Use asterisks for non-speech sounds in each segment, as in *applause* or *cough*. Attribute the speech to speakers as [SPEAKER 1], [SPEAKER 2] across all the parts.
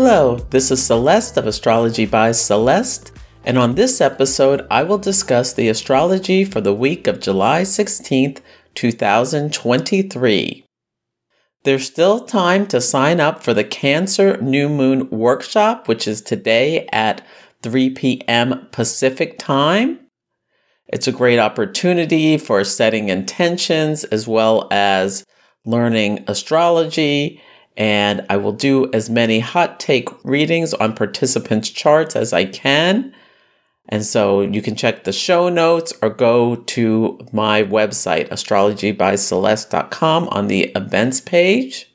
[SPEAKER 1] Hello, this is Celeste of Astrology by Celeste, and on this episode, I will discuss the astrology for the week of July 16th, 2023. There's still time to sign up for the Cancer New Moon Workshop, which is today at 3 p.m. Pacific Time. It's a great opportunity for setting intentions as well as learning astrology and I will do as many hot take readings on participants' charts as I can. And so you can check the show notes or go to my website, astrologybyceleste.com, on the events page.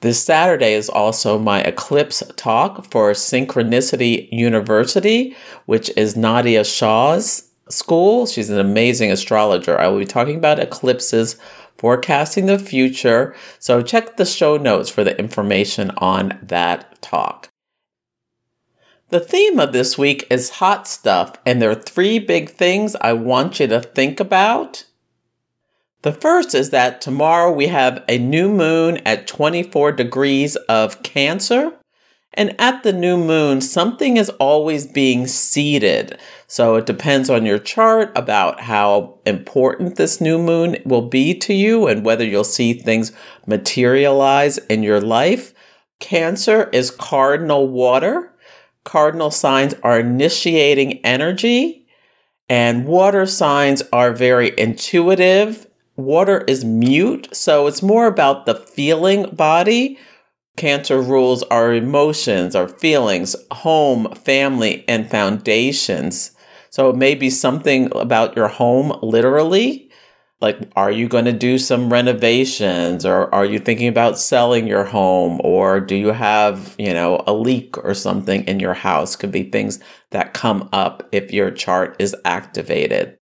[SPEAKER 1] This Saturday is also my eclipse talk for Synchronicity University, which is Nadia Shaw's school. She's an amazing astrologer. I will be talking about eclipses forecasting the future. So check the show notes for the information on that talk. The theme of this week is hot stuff, and there are three big things I want you to think about. The first is that tomorrow we have a new moon at 24 degrees of Cancer. And at the new moon, something is always being seeded. So it depends on your chart about how important this new moon will be to you and whether you'll see things materialize in your life. Cancer is cardinal water. Cardinal signs are initiating energy, and water signs are very intuitive. Water is mute, so it's more about the feeling body Cancer rules our emotions, our feelings, home, family, and foundations. So it may be something about your home, literally. Like, are you going to do some renovations or are you thinking about selling your home or do you have, you know, a leak or something in your house? Could be things that come up if your chart is activated.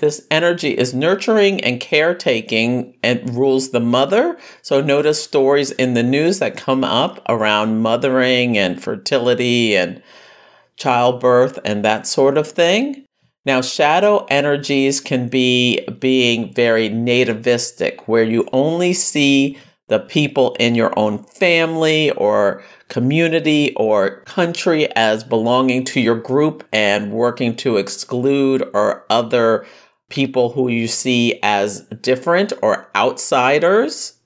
[SPEAKER 1] This energy is nurturing and caretaking and rules the mother. So notice stories in the news that come up around mothering and fertility and childbirth and that sort of thing. Now, shadow energies can be being very nativistic, where you only see the people in your own family or community or country as belonging to your group and working to exclude or other people who you see as different or outsiders,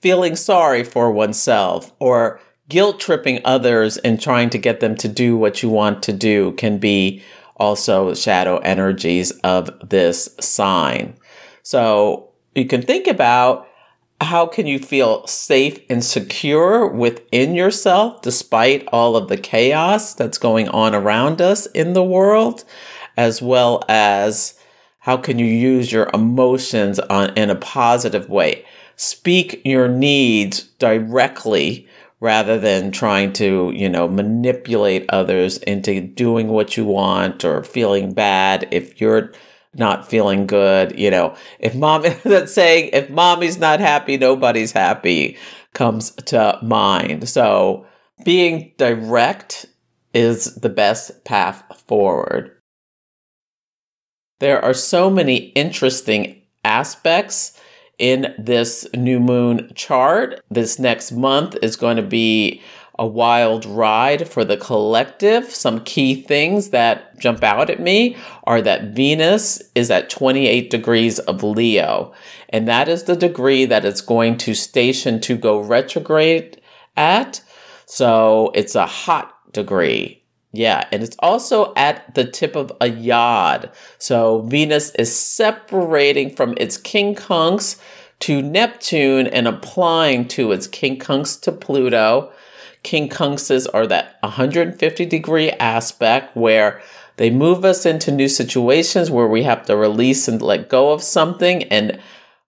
[SPEAKER 1] feeling sorry for oneself, or guilt tripping others and trying to get them to do what you want to do can be also shadow energies of this sign. So you can think about how can you feel safe and secure within yourself despite all of the chaos that's going on around us in the world, as well as how can you use your emotions on, in a positive way? Speak your needs directly rather than trying to, you know, manipulate others into doing what you want or feeling bad if you're not feeling good. You know, if mom, *laughs* that's saying, if mommy's not happy, nobody's happy comes to mind. So being direct is the best path forward. There are so many interesting aspects in this new moon chart. This next month is going to be a wild ride for the collective. Some key things that jump out at me are that Venus is at 28 degrees of Leo, and that is the degree that it's going to station to go retrograde at. So it's a hot degree. Yeah, and it's also at the tip of a yod. So Venus is separating from its king quincunx to Neptune and applying to its king quincunx to Pluto. King Quincunxes are that 150 degree aspect where they move us into new situations where we have to release and let go of something. And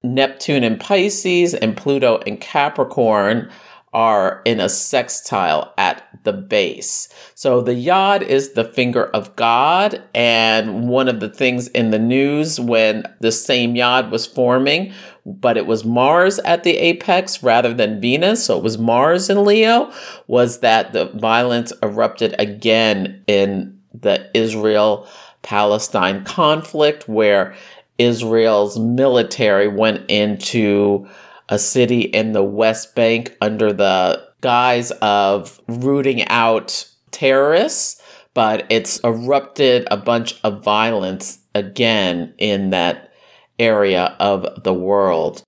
[SPEAKER 1] Neptune in Pisces and Pluto in Capricorn are in a sextile at the base. So the yod is the finger of God. And one of the things in the news when the same yod was forming, but it was Mars at the apex rather than Venus. So it was Mars in Leo, was that the violence erupted again in the Israel Palestine conflict where Israel's military went into a city in the West Bank under the guise of rooting out terrorists, but it's erupted a bunch of violence again in that area of the world.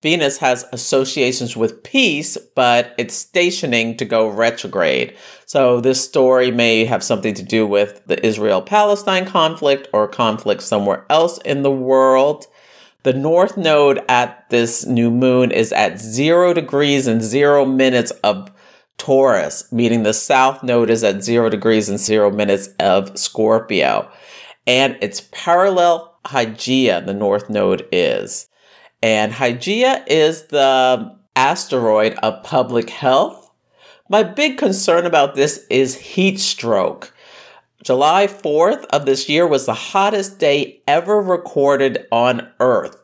[SPEAKER 1] Venus has associations with peace, but it's stationing to go retrograde. So this story may have something to do with the Israel Palestine conflict or conflict somewhere else in the world. The north node at this new moon is at zero degrees and zero minutes of Taurus, meaning the south node is at zero degrees and zero minutes of Scorpio. And it's parallel Hygeia, the north node is. And Hygeia is the asteroid of public health. My big concern about this is heat stroke. July 4th of this year was the hottest day ever recorded on Earth.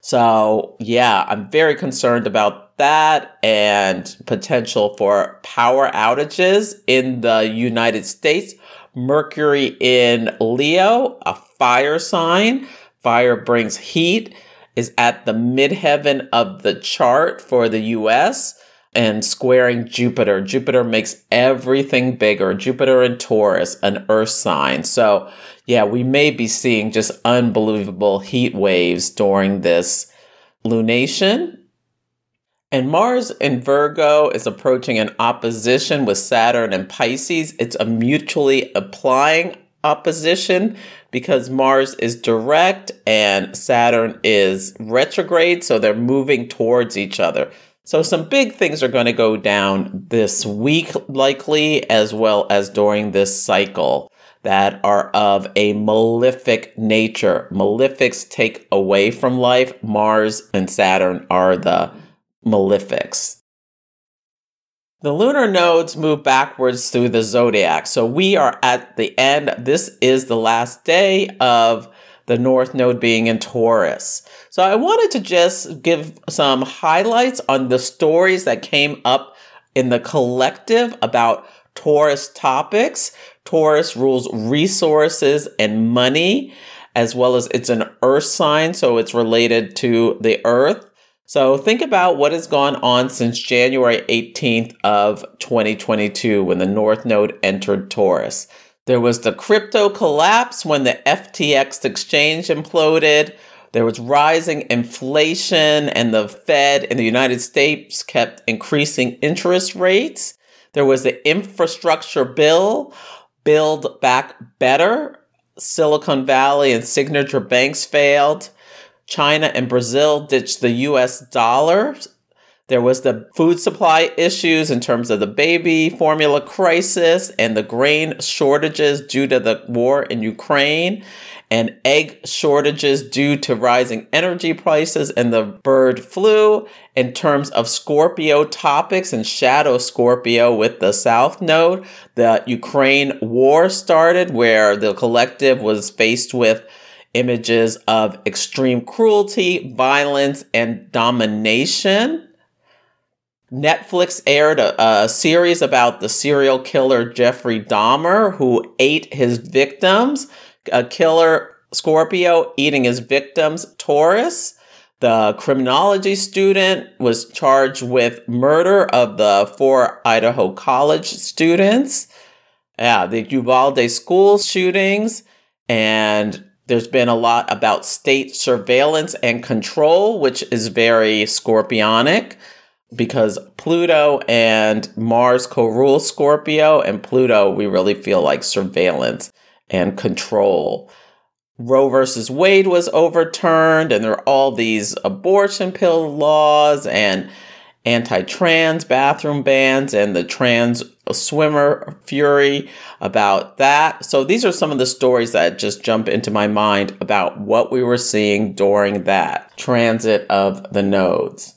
[SPEAKER 1] So, yeah, I'm very concerned about that and potential for power outages in the United States. Mercury in Leo, a fire sign. Fire brings heat, is at the midheaven of the chart for the US and squaring Jupiter. Jupiter makes everything bigger. Jupiter and Taurus, an earth sign. So, yeah, we may be seeing just unbelievable heat waves during this lunation. And Mars in Virgo is approaching an opposition with Saturn and Pisces. It's a mutually applying opposition because Mars is direct and Saturn is retrograde. So they're moving towards each other. So some big things are going to go down this week, likely, as well as during this cycle that are of a malefic nature. Malefics take away from life. Mars and Saturn are the malefics. The lunar nodes move backwards through the zodiac. So we are at the end. This is the last day of the North Node being in Taurus. So I wanted to just give some highlights on the stories that came up in the collective about Taurus topics. Taurus rules resources and money, as well as it's an earth sign, so it's related to the earth. So think about what has gone on since January 18th of 2022 when the North Node entered Taurus. There was the crypto collapse when the FTX exchange imploded. There was rising inflation, and the Fed in the United States kept increasing interest rates. There was the infrastructure bill, Build Back Better. Silicon Valley and signature banks failed. China and Brazil ditched the US dollar there was the food supply issues in terms of the baby formula crisis and the grain shortages due to the war in Ukraine and egg shortages due to rising energy prices and the bird flu in terms of Scorpio topics and shadow Scorpio with the South Node. The Ukraine war started where the collective was faced with images of extreme cruelty, violence, and domination. Netflix aired a, a, series about the serial killer Jeffrey Dahmer, who ate his victims. A killer Scorpio eating his victims, Taurus. The criminology student was charged with murder of the four Idaho College students. Yeah, the Uvalde school shootings. And there's been a lot about state surveillance and control, which is very scorpionic because Pluto and Mars co rule Scorpio, and Pluto, we really feel like surveillance and control. Roe versus Wade was overturned, and there are all these abortion pill laws and anti trans bathroom bans and the trans swimmer fury about that. So, these are some of the stories that just jump into my mind about what we were seeing during that transit of the nodes.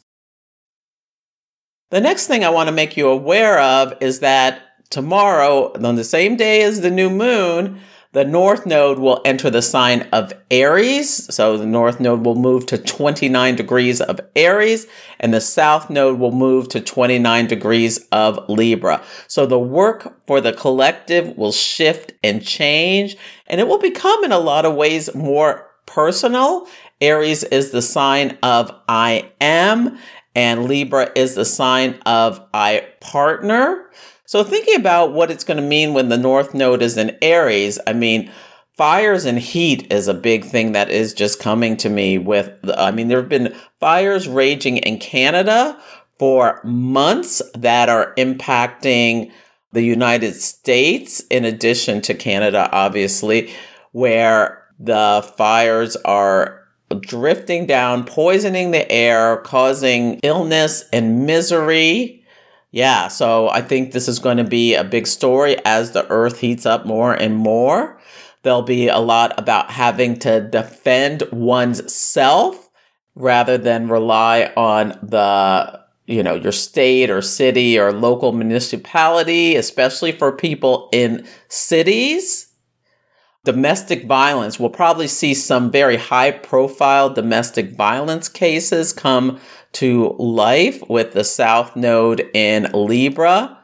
[SPEAKER 1] The next thing I want to make you aware of is that tomorrow, on the same day as the new moon, the north node will enter the sign of Aries. So the north node will move to 29 degrees of Aries and the south node will move to 29 degrees of Libra. So the work for the collective will shift and change and it will become in a lot of ways more personal. Aries is the sign of I am and Libra is the sign of I partner. So thinking about what it's going to mean when the North Node is in Aries, I mean, fires and heat is a big thing that is just coming to me with, I mean, there have been fires raging in Canada for months that are impacting the United States, in addition to Canada, obviously, where the fires are drifting down, poisoning the air, causing illness and misery yeah, so I think this is going to be a big story as the earth heats up more and more. There'll be a lot about having to defend one's self rather than rely on the you know your state or city or local municipality especially for people in cities domestic violence we'll probably see some very high profile domestic violence cases come to life with the South Node in Libra.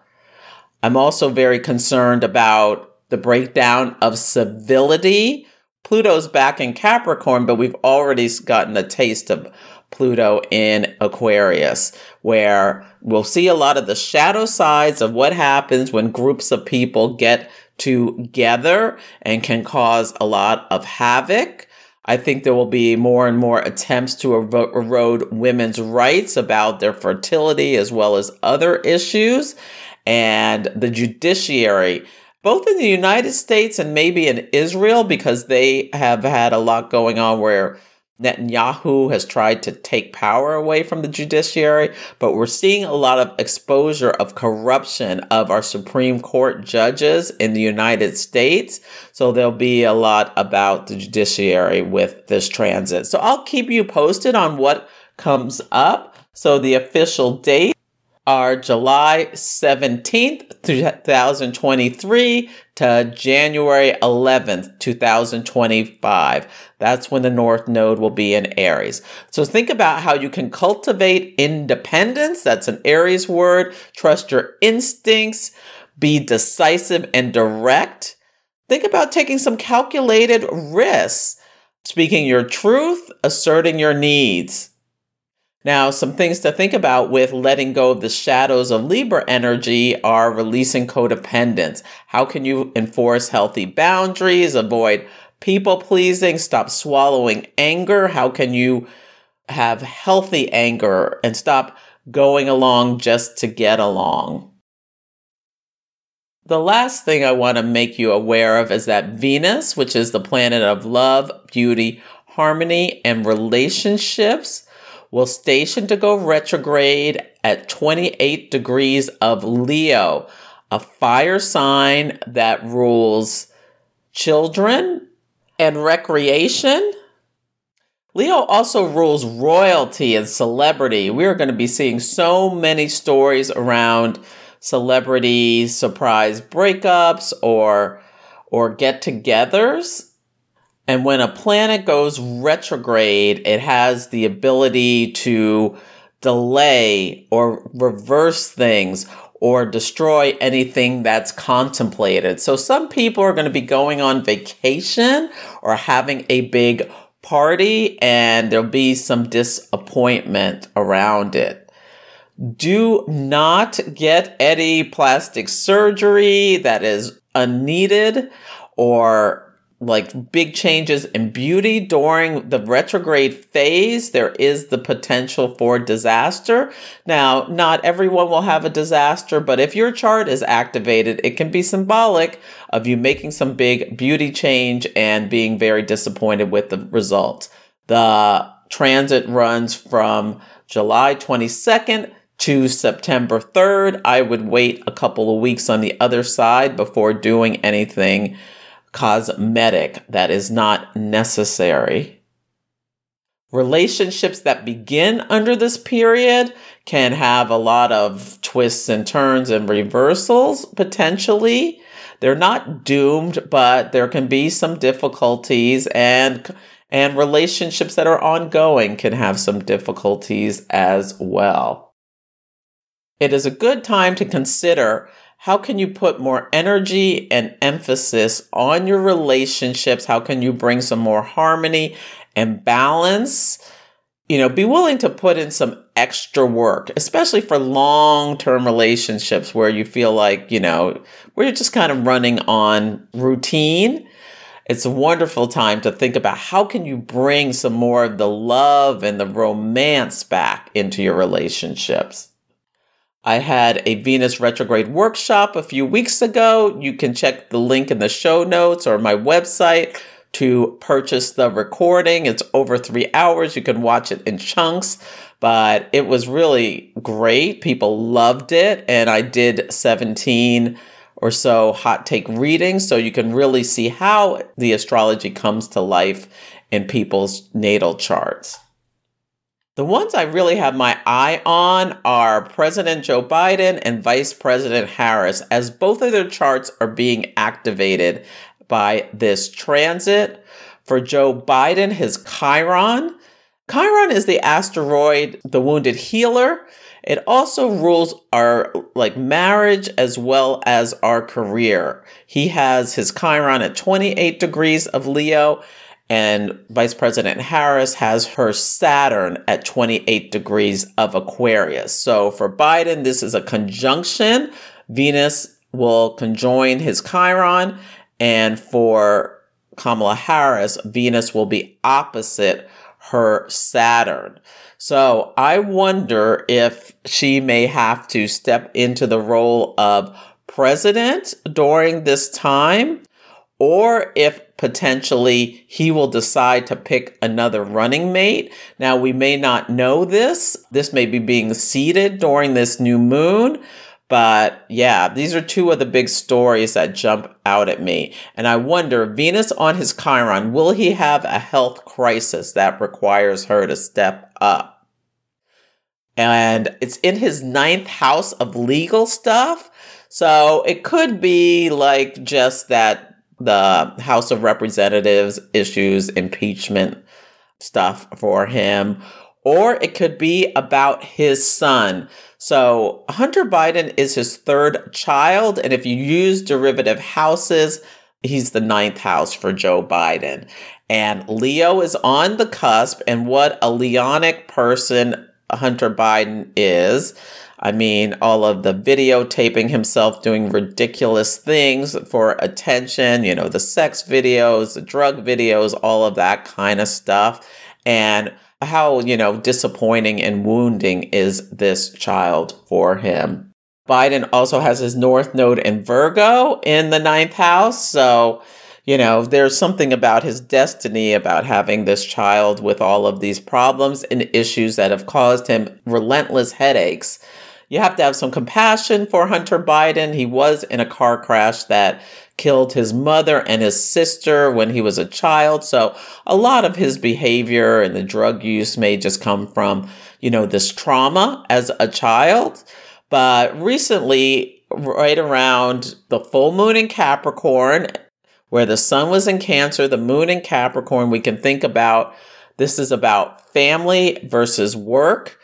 [SPEAKER 1] I'm also very concerned about the breakdown of civility. Pluto's back in Capricorn, but we've already gotten a taste of Pluto in Aquarius, where we'll see a lot of the shadow sides of what happens when groups of people get together and can cause a lot of havoc. I think there will be more and more attempts to erode women's rights about their fertility as well as other issues. And the judiciary, both in the United States and maybe in Israel, because they have had a lot going on where Netanyahu has tried to take power away from the judiciary, but we're seeing a lot of exposure of corruption of our Supreme Court judges in the United States. So there'll be a lot about the judiciary with this transit. So I'll keep you posted on what comes up. So the official date are July 17th, 2023 to January 11th, 2025. That's when the North Node will be in Aries. So think about how you can cultivate independence. That's an Aries word. Trust your instincts. Be decisive and direct. Think about taking some calculated risks. Speaking your truth, asserting your needs. Now, some things to think about with letting go of the shadows of Libra energy are releasing codependence. How can you enforce healthy boundaries, avoid people pleasing, stop swallowing anger? How can you have healthy anger and stop going along just to get along? The last thing I want to make you aware of is that Venus, which is the planet of love, beauty, harmony, and relationships, will station to go retrograde at 28 degrees of Leo, a fire sign that rules children and recreation. Leo also rules royalty and celebrity. We are going to be seeing so many stories around celebrity surprise breakups or or get-togethers and when a planet goes retrograde, it has the ability to delay or reverse things or destroy anything that's contemplated. So some people are going to be going on vacation or having a big party and there'll be some disappointment around it. Do not get any plastic surgery that is unneeded or like big changes in beauty during the retrograde phase, there is the potential for disaster. Now, not everyone will have a disaster, but if your chart is activated, it can be symbolic of you making some big beauty change and being very disappointed with the results. The transit runs from July 22nd to September 3rd. I would wait a couple of weeks on the other side before doing anything cosmetic that is not necessary. Relationships that begin under this period can have a lot of twists and turns and reversals potentially. They're not doomed, but there can be some difficulties and and relationships that are ongoing can have some difficulties as well. It is a good time to consider how can you put more energy and emphasis on your relationships? How can you bring some more harmony and balance? You know, be willing to put in some extra work, especially for long term relationships where you feel like, you know, where you're just kind of running on routine. It's a wonderful time to think about how can you bring some more of the love and the romance back into your relationships. I had a Venus retrograde workshop a few weeks ago. You can check the link in the show notes or my website to purchase the recording. It's over three hours. You can watch it in chunks, but it was really great. People loved it. And I did 17 or so hot take readings. So you can really see how the astrology comes to life in people's natal charts. The ones I really have my eye on are President Joe Biden and Vice President Harris, as both of their charts are being activated by this transit. For Joe Biden, his Chiron. Chiron is the asteroid, the wounded healer. It also rules our like marriage as well as our career. He has his Chiron at 28 degrees of Leo and Vice President Harris has her Saturn at 28 degrees of Aquarius. So for Biden, this is a conjunction. Venus will conjoin his Chiron. And for Kamala Harris, Venus will be opposite her Saturn. So I wonder if she may have to step into the role of president during this time or if potentially he will decide to pick another running mate. Now, we may not know this. This may be being seeded during this new moon. But yeah, these are two of the big stories that jump out at me. And I wonder Venus on his Chiron, will he have a health crisis that requires her to step up? And it's in his ninth house of legal stuff. So it could be like just that the House of Representatives issues impeachment stuff for him, or it could be about his son. So Hunter Biden is his third child, and if you use derivative houses, he's the ninth house for Joe Biden. And Leo is on the cusp, and what a Leonic person Hunter Biden is. I mean, all of the videotaping himself doing ridiculous things for attention, you know, the sex videos, the drug videos, all of that kind of stuff. And how, you know, disappointing and wounding is this child for him. Biden also has his North Node in Virgo in the ninth house. So, you know, there's something about his destiny about having this child with all of these problems and issues that have caused him relentless headaches you have to have some compassion for Hunter Biden. He was in a car crash that killed his mother and his sister when he was a child. So a lot of his behavior and the drug use may just come from, you know, this trauma as a child. But recently, right around the full moon in Capricorn, where the sun was in Cancer, the moon in Capricorn, we can think about this is about family versus work.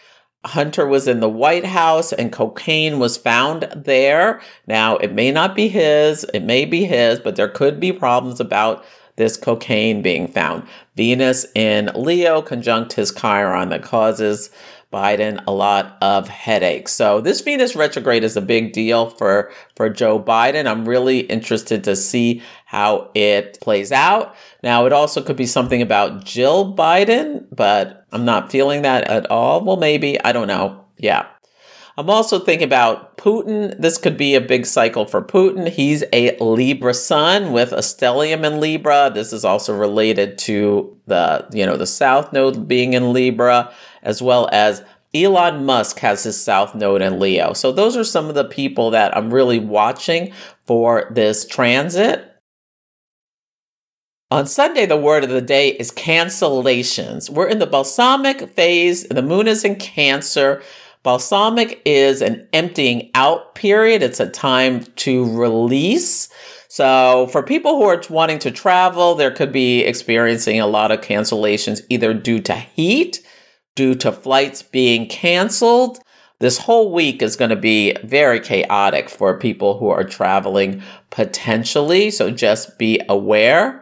[SPEAKER 1] Hunter was in the White House and cocaine was found there. Now, it may not be his, it may be his, but there could be problems about this cocaine being found. Venus in Leo conjunct his Chiron that causes Biden a lot of headaches. So this Venus retrograde is a big deal for, for Joe Biden. I'm really interested to see how it plays out. Now, it also could be something about Jill Biden, but I'm not feeling that at all. Well, maybe. I don't know. Yeah. I'm also thinking about Putin. This could be a big cycle for Putin. He's a Libra sun with a stellium in Libra. This is also related to the, you know, the South Node being in Libra, as well as Elon Musk has his South Node in Leo. So those are some of the people that I'm really watching for this transit. On Sunday, the word of the day is cancellations. We're in the balsamic phase. The moon is in Cancer. Balsamic is an emptying out period. It's a time to release. So for people who are wanting to travel, there could be experiencing a lot of cancellations either due to heat, due to flights being canceled. This whole week is going to be very chaotic for people who are traveling potentially. So just be aware.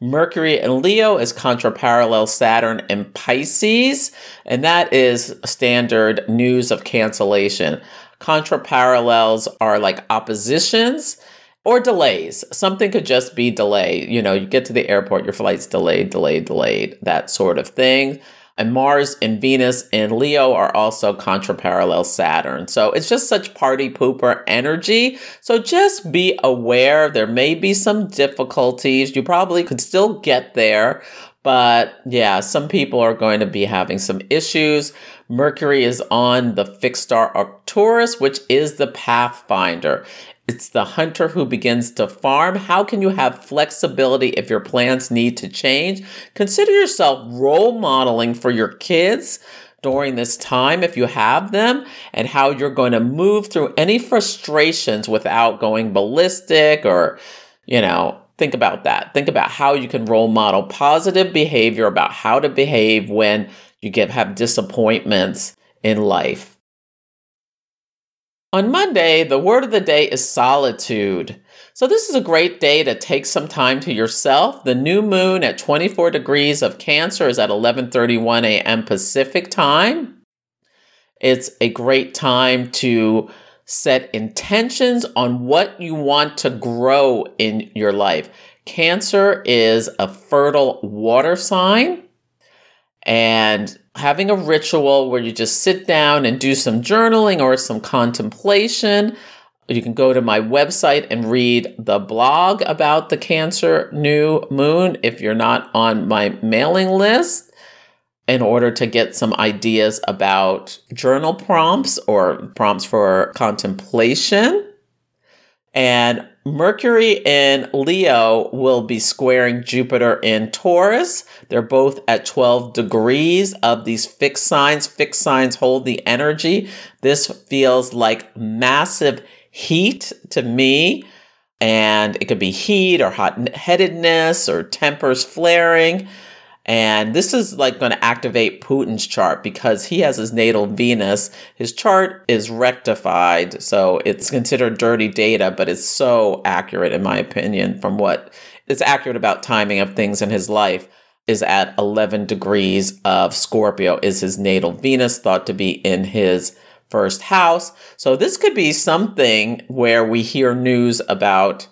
[SPEAKER 1] Mercury and Leo is contraparallel Saturn and Pisces, and that is standard news of cancellation. Contraparallels are like oppositions or delays. Something could just be delayed. You know, you get to the airport, your flight's delayed, delayed, delayed, that sort of thing. And Mars and Venus and Leo are also contraparallel Saturn. So it's just such party pooper energy. So just be aware there may be some difficulties. You probably could still get there. But yeah, some people are going to be having some issues. Mercury is on the fixed star Arcturus, which is the pathfinder. It's the hunter who begins to farm. How can you have flexibility if your plans need to change? Consider yourself role modeling for your kids during this time if you have them and how you're going to move through any frustrations without going ballistic or, you know, think about that. Think about how you can role model positive behavior about how to behave when you get have disappointments in life. On Monday, the word of the day is solitude. So this is a great day to take some time to yourself. The new moon at 24 degrees of Cancer is at 11:31 a.m. Pacific time. It's a great time to set intentions on what you want to grow in your life. Cancer is a fertile water sign. And having a ritual where you just sit down and do some journaling or some contemplation. You can go to my website and read the blog about the Cancer new moon if you're not on my mailing list in order to get some ideas about journal prompts or prompts for contemplation. And Mercury in Leo will be squaring Jupiter in Taurus. They're both at 12 degrees of these fixed signs. Fixed signs hold the energy. This feels like massive heat to me. And it could be heat or hot headedness or tempers flaring. And this is like going to activate Putin's chart because he has his natal Venus. His chart is rectified, so it's considered dirty data, but it's so accurate, in my opinion, from what is accurate about timing of things in his life. Is at 11 degrees of Scorpio, is his natal Venus, thought to be in his first house. So this could be something where we hear news about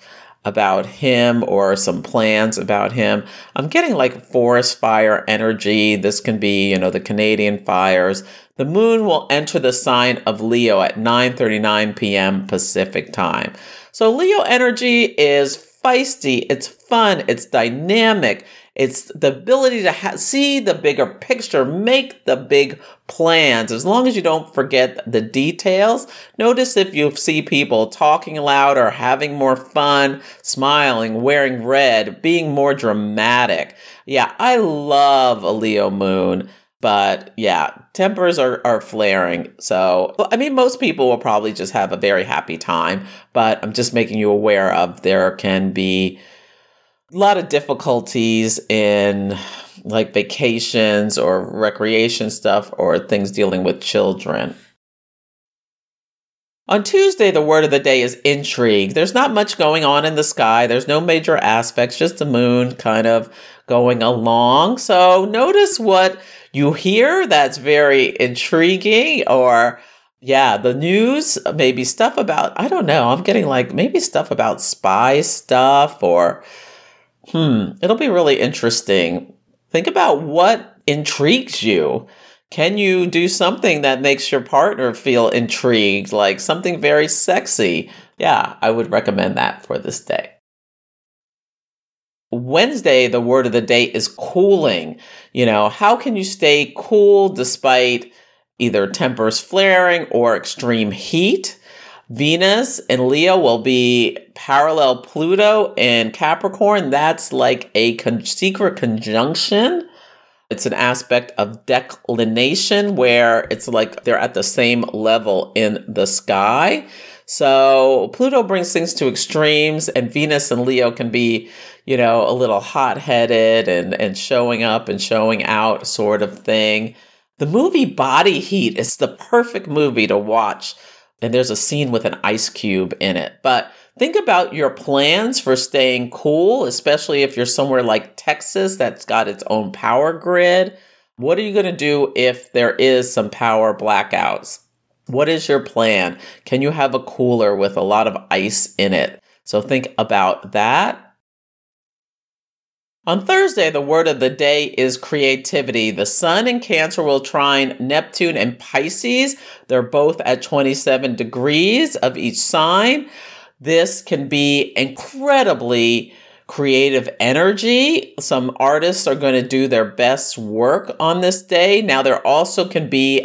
[SPEAKER 1] about him or some plans about him. I'm getting like forest fire energy. This can be, you know, the Canadian fires. The moon will enter the sign of Leo at 9:39 p.m. Pacific time. So Leo energy is feisty, it's fun, it's dynamic. It's the ability to ha- see the bigger picture, make the big plans, as long as you don't forget the details. Notice if you see people talking loud or having more fun, smiling, wearing red, being more dramatic. Yeah, I love a Leo moon. But yeah, tempers are, are flaring. So, I mean, most people will probably just have a very happy time, but I'm just making you aware of there can be a lot of difficulties in like vacations or recreation stuff or things dealing with children. On Tuesday, the word of the day is intrigue. There's not much going on in the sky. There's no major aspects, just the moon kind of going along. So notice what you hear that's very intriguing or yeah, the news, maybe stuff about, I don't know, I'm getting like maybe stuff about spy stuff or Hmm, it'll be really interesting. Think about what intrigues you. Can you do something that makes your partner feel intrigued, like something very sexy? Yeah, I would recommend that for this day. Wednesday, the word of the day is cooling. You know, how can you stay cool despite either tempers flaring or extreme heat? Venus and Leo will be parallel Pluto and Capricorn. That's like a con- secret conjunction. It's an aspect of declination where it's like they're at the same level in the sky. So Pluto brings things to extremes, and Venus and Leo can be, you know, a little hot headed and, and showing up and showing out sort of thing. The movie Body Heat is the perfect movie to watch. And there's a scene with an ice cube in it. But think about your plans for staying cool, especially if you're somewhere like Texas that's got its own power grid. What are you going to do if there is some power blackouts? What is your plan? Can you have a cooler with a lot of ice in it? So think about that. On Thursday, the word of the day is creativity. The Sun in Cancer will trine Neptune and Pisces. They're both at 27 degrees of each sign. This can be incredibly creative energy. Some artists are going to do their best work on this day. Now, there also can be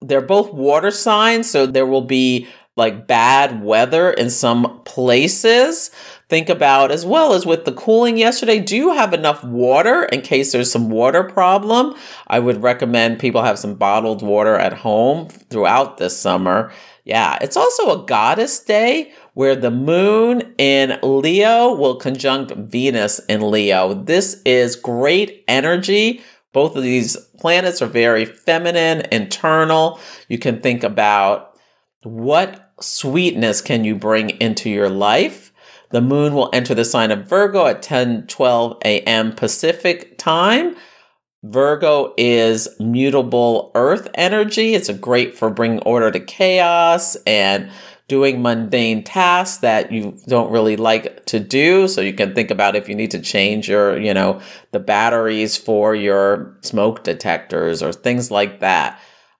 [SPEAKER 1] they're both water signs, so there will be like bad weather in some places. Think about as well as with the cooling yesterday, do you have enough water in case there's some water problem? I would recommend people have some bottled water at home throughout this summer. Yeah, it's also a goddess day where the moon in Leo will conjunct Venus in Leo. This is great energy both of these planets are very feminine, internal. You can think about what sweetness can you bring into your life. The moon will enter the sign of Virgo at 10 12 a.m. Pacific time. Virgo is mutable earth energy. It's a great for bringing order to chaos and doing mundane tasks that you don't really like to do. So you can think about if you need to change your, you know, the batteries for your smoke detectors or things like that.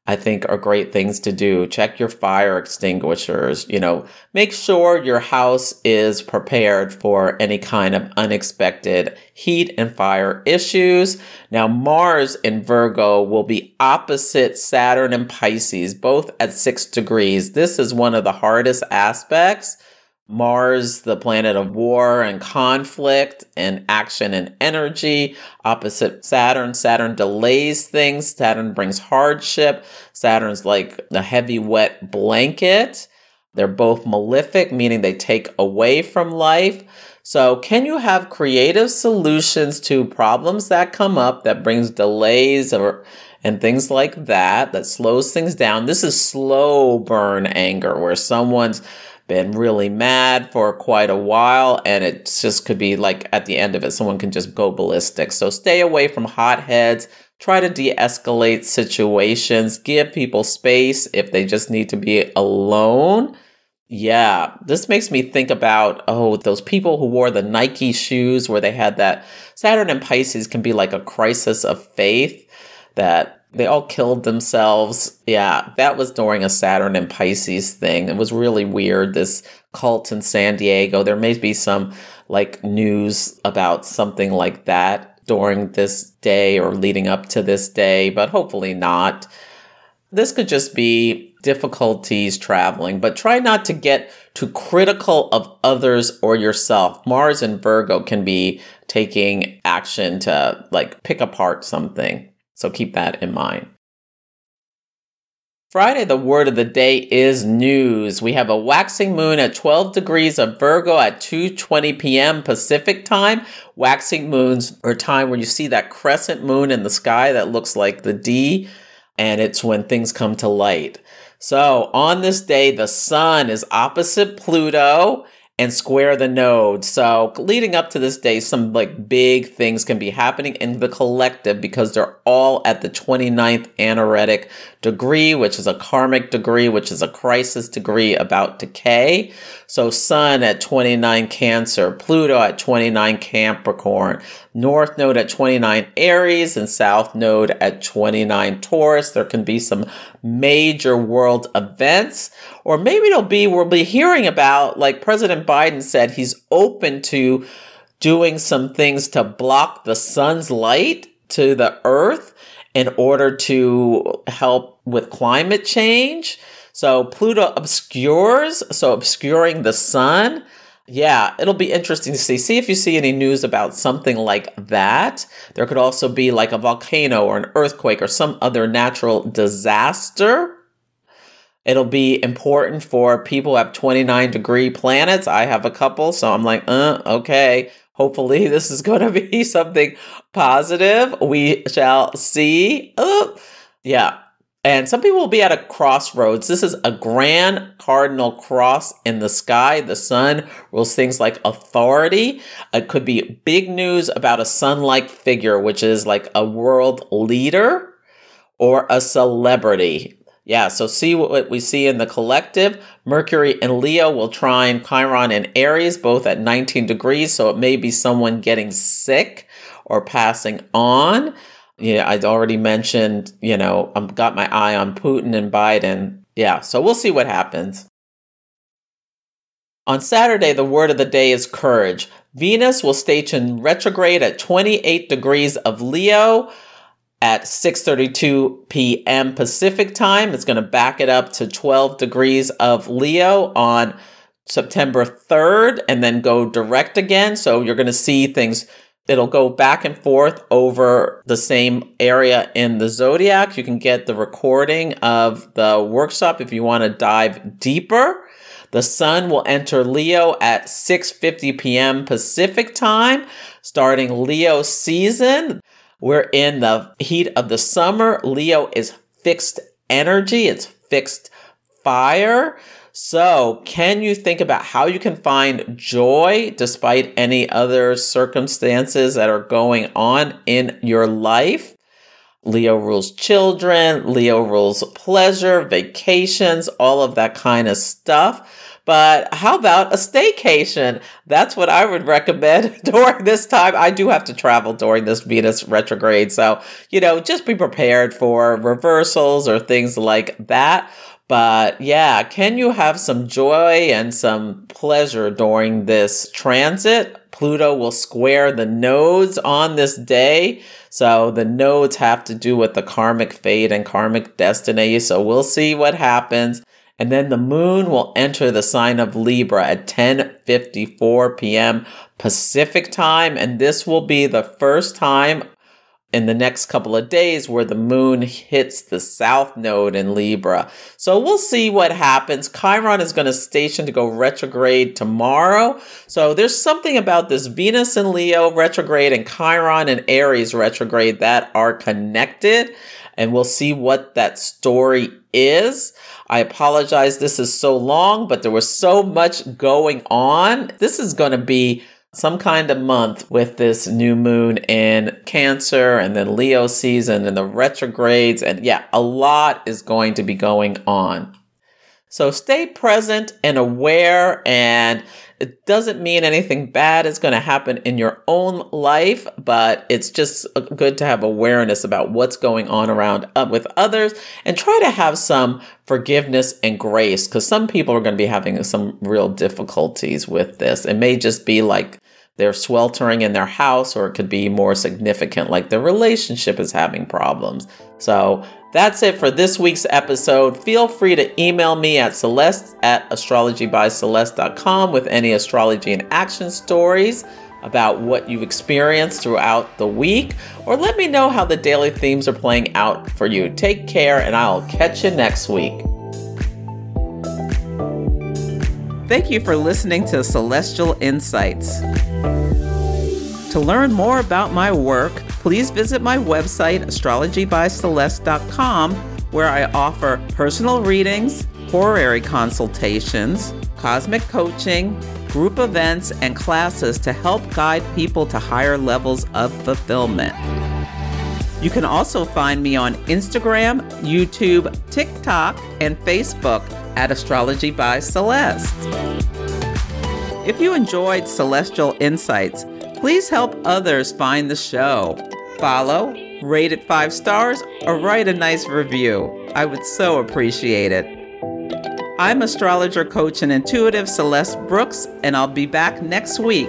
[SPEAKER 1] I think are great things to do. Check your fire extinguishers, you know, make sure your house is prepared for any kind of unexpected heat and fire issues. Now, Mars in Virgo will be opposite Saturn and Pisces, both at six degrees. This is one of the hardest aspects Mars, the planet of war and conflict and action and energy, opposite Saturn. Saturn delays things. Saturn brings hardship. Saturn's like a heavy, wet blanket. They're both malefic, meaning they take away from life. So, can you have creative solutions to problems that come up that brings delays or and things like that that slows things down? This is slow burn anger where someone's been really mad for quite a while and it just could be like at the end of it someone can just go ballistic. So stay away from hotheads. Try to de-escalate situations. Give people space if they just need to be alone. Yeah this makes me think about oh those people who wore the nike shoes where they had that saturn and pisces can be like a crisis of faith that they all killed themselves. Yeah, that was during a Saturn and Pisces thing. It was really weird. This cult in San Diego. There may be some like news about something like that during this day or leading up to this day, but hopefully not. This could just be difficulties traveling, but try not to get too critical of others or yourself. Mars and Virgo can be taking action to like pick apart something. So keep that in mind. Friday, the word of the day is news. We have a waxing moon at 12 degrees of Virgo at 2:20 p.m. Pacific time. Waxing moons are time when you see that crescent moon in the sky that looks like the D, and it's when things come to light. So, on this day, the sun is opposite Pluto and square the node. So leading up to this day, some like big things can be happening in the collective because they're all at the 29th anaretic degree, which is a karmic degree, which is a crisis degree about decay. So Sun at 29 Cancer, Pluto at 29 Capricorn, North Node at 29 Aries, and South Node at 29 Taurus. There can be some major world events, or maybe it'll be we'll be hearing about, like President Biden said, he's open to doing some things to block the sun's light to the earth in order to help with climate change. So Pluto obscures, so obscuring the sun. Yeah, it'll be interesting to see. See if you see any news about something like that. There could also be like a volcano or an earthquake or some other natural disaster. It'll be important for people who have 29 degree planets. I have a couple, so I'm like, uh, okay. Hopefully, *laughs* this is going to be *laughs* something positive. We shall see. Yeah, and some people will be at a crossroads. This is a grand cardinal cross in the sky. The sun rules things like authority. It could be big news about a sun like figure, which is like a world leader or a celebrity. Yeah, so see what we see in the collective. Mercury and Leo will trine Chiron and Aries, both at 19 degrees. So it may be someone getting sick or passing on yeah, I'd already mentioned, you know, I've got my eye on Putin and Biden. Yeah, so we'll see what happens. On Saturday, the word of the day is courage. Venus will station retrograde at 28 degrees of Leo at 6:32 p.m. Pacific time. It's going to back it up to 12 degrees of Leo on September 3rd and then go direct again. So you're going to see things It'll go back and forth over the same area in the zodiac. You can get the recording of the workshop if you want to dive deeper. The sun will enter Leo at 6:50 p.m. Pacific time, starting Leo season. We're in the heat of the summer. Leo is fixed energy, it's fixed fire. So, can you think about how you can find joy despite any other circumstances that are going on in your life? Leo rules children, Leo rules pleasure, vacations, all of that kind of stuff. But how about a staycation? That's what I would recommend *laughs* during this time. I do have to travel during this Venus retrograde. So, you know, just be prepared for reversals or things like that. But yeah, can you have some joy and some pleasure during this transit? Pluto will square the nodes on this day. So the nodes have to do with the karmic fate and karmic destiny. So we'll see what happens. And then the moon will enter the sign of Libra at 10:54 p.m. Pacific time and this will be the first time in the next couple of days where the moon hits the south node in Libra. So we'll see what happens. Chiron is going to station to go retrograde tomorrow. So there's something about this Venus and Leo retrograde and Chiron and Aries retrograde that are connected. And we'll see what that story is. I apologize. This is so long, but there was so much going on. This is going to be some kind of month with this new moon in Cancer and then Leo season and the retrogrades. And yeah, a lot is going to be going on. So stay present and aware and it doesn't mean anything bad is going to happen in your own life, but it's just good to have awareness about what's going on around uh, with others and try to have some forgiveness and grace because some people are going to be having some real difficulties with this. It may just be like they're sweltering in their house, or it could be more significant, like their relationship is having problems. So that's it for this week's episode. Feel free to email me at celeste at astrologybyceleste.com with any astrology and action stories about what you've experienced throughout the week, or let me know how the daily themes are playing out for you. Take care, and I'll catch you next week. Thank you for listening to Celestial Insights. To learn more about my work, please visit my website, astrologybyceleste.com, where I offer personal readings, horary consultations, cosmic coaching, group events, and classes to help guide people to higher levels of fulfillment. You can also find me on Instagram, YouTube, TikTok, and Facebook at Astrology by Celeste. If you enjoyed Celestial Insights, please help others find the show. Follow, rate it five stars, or write a nice review. I would so appreciate it. I'm astrologer, coach, and intuitive Celeste Brooks, and I'll be back next week.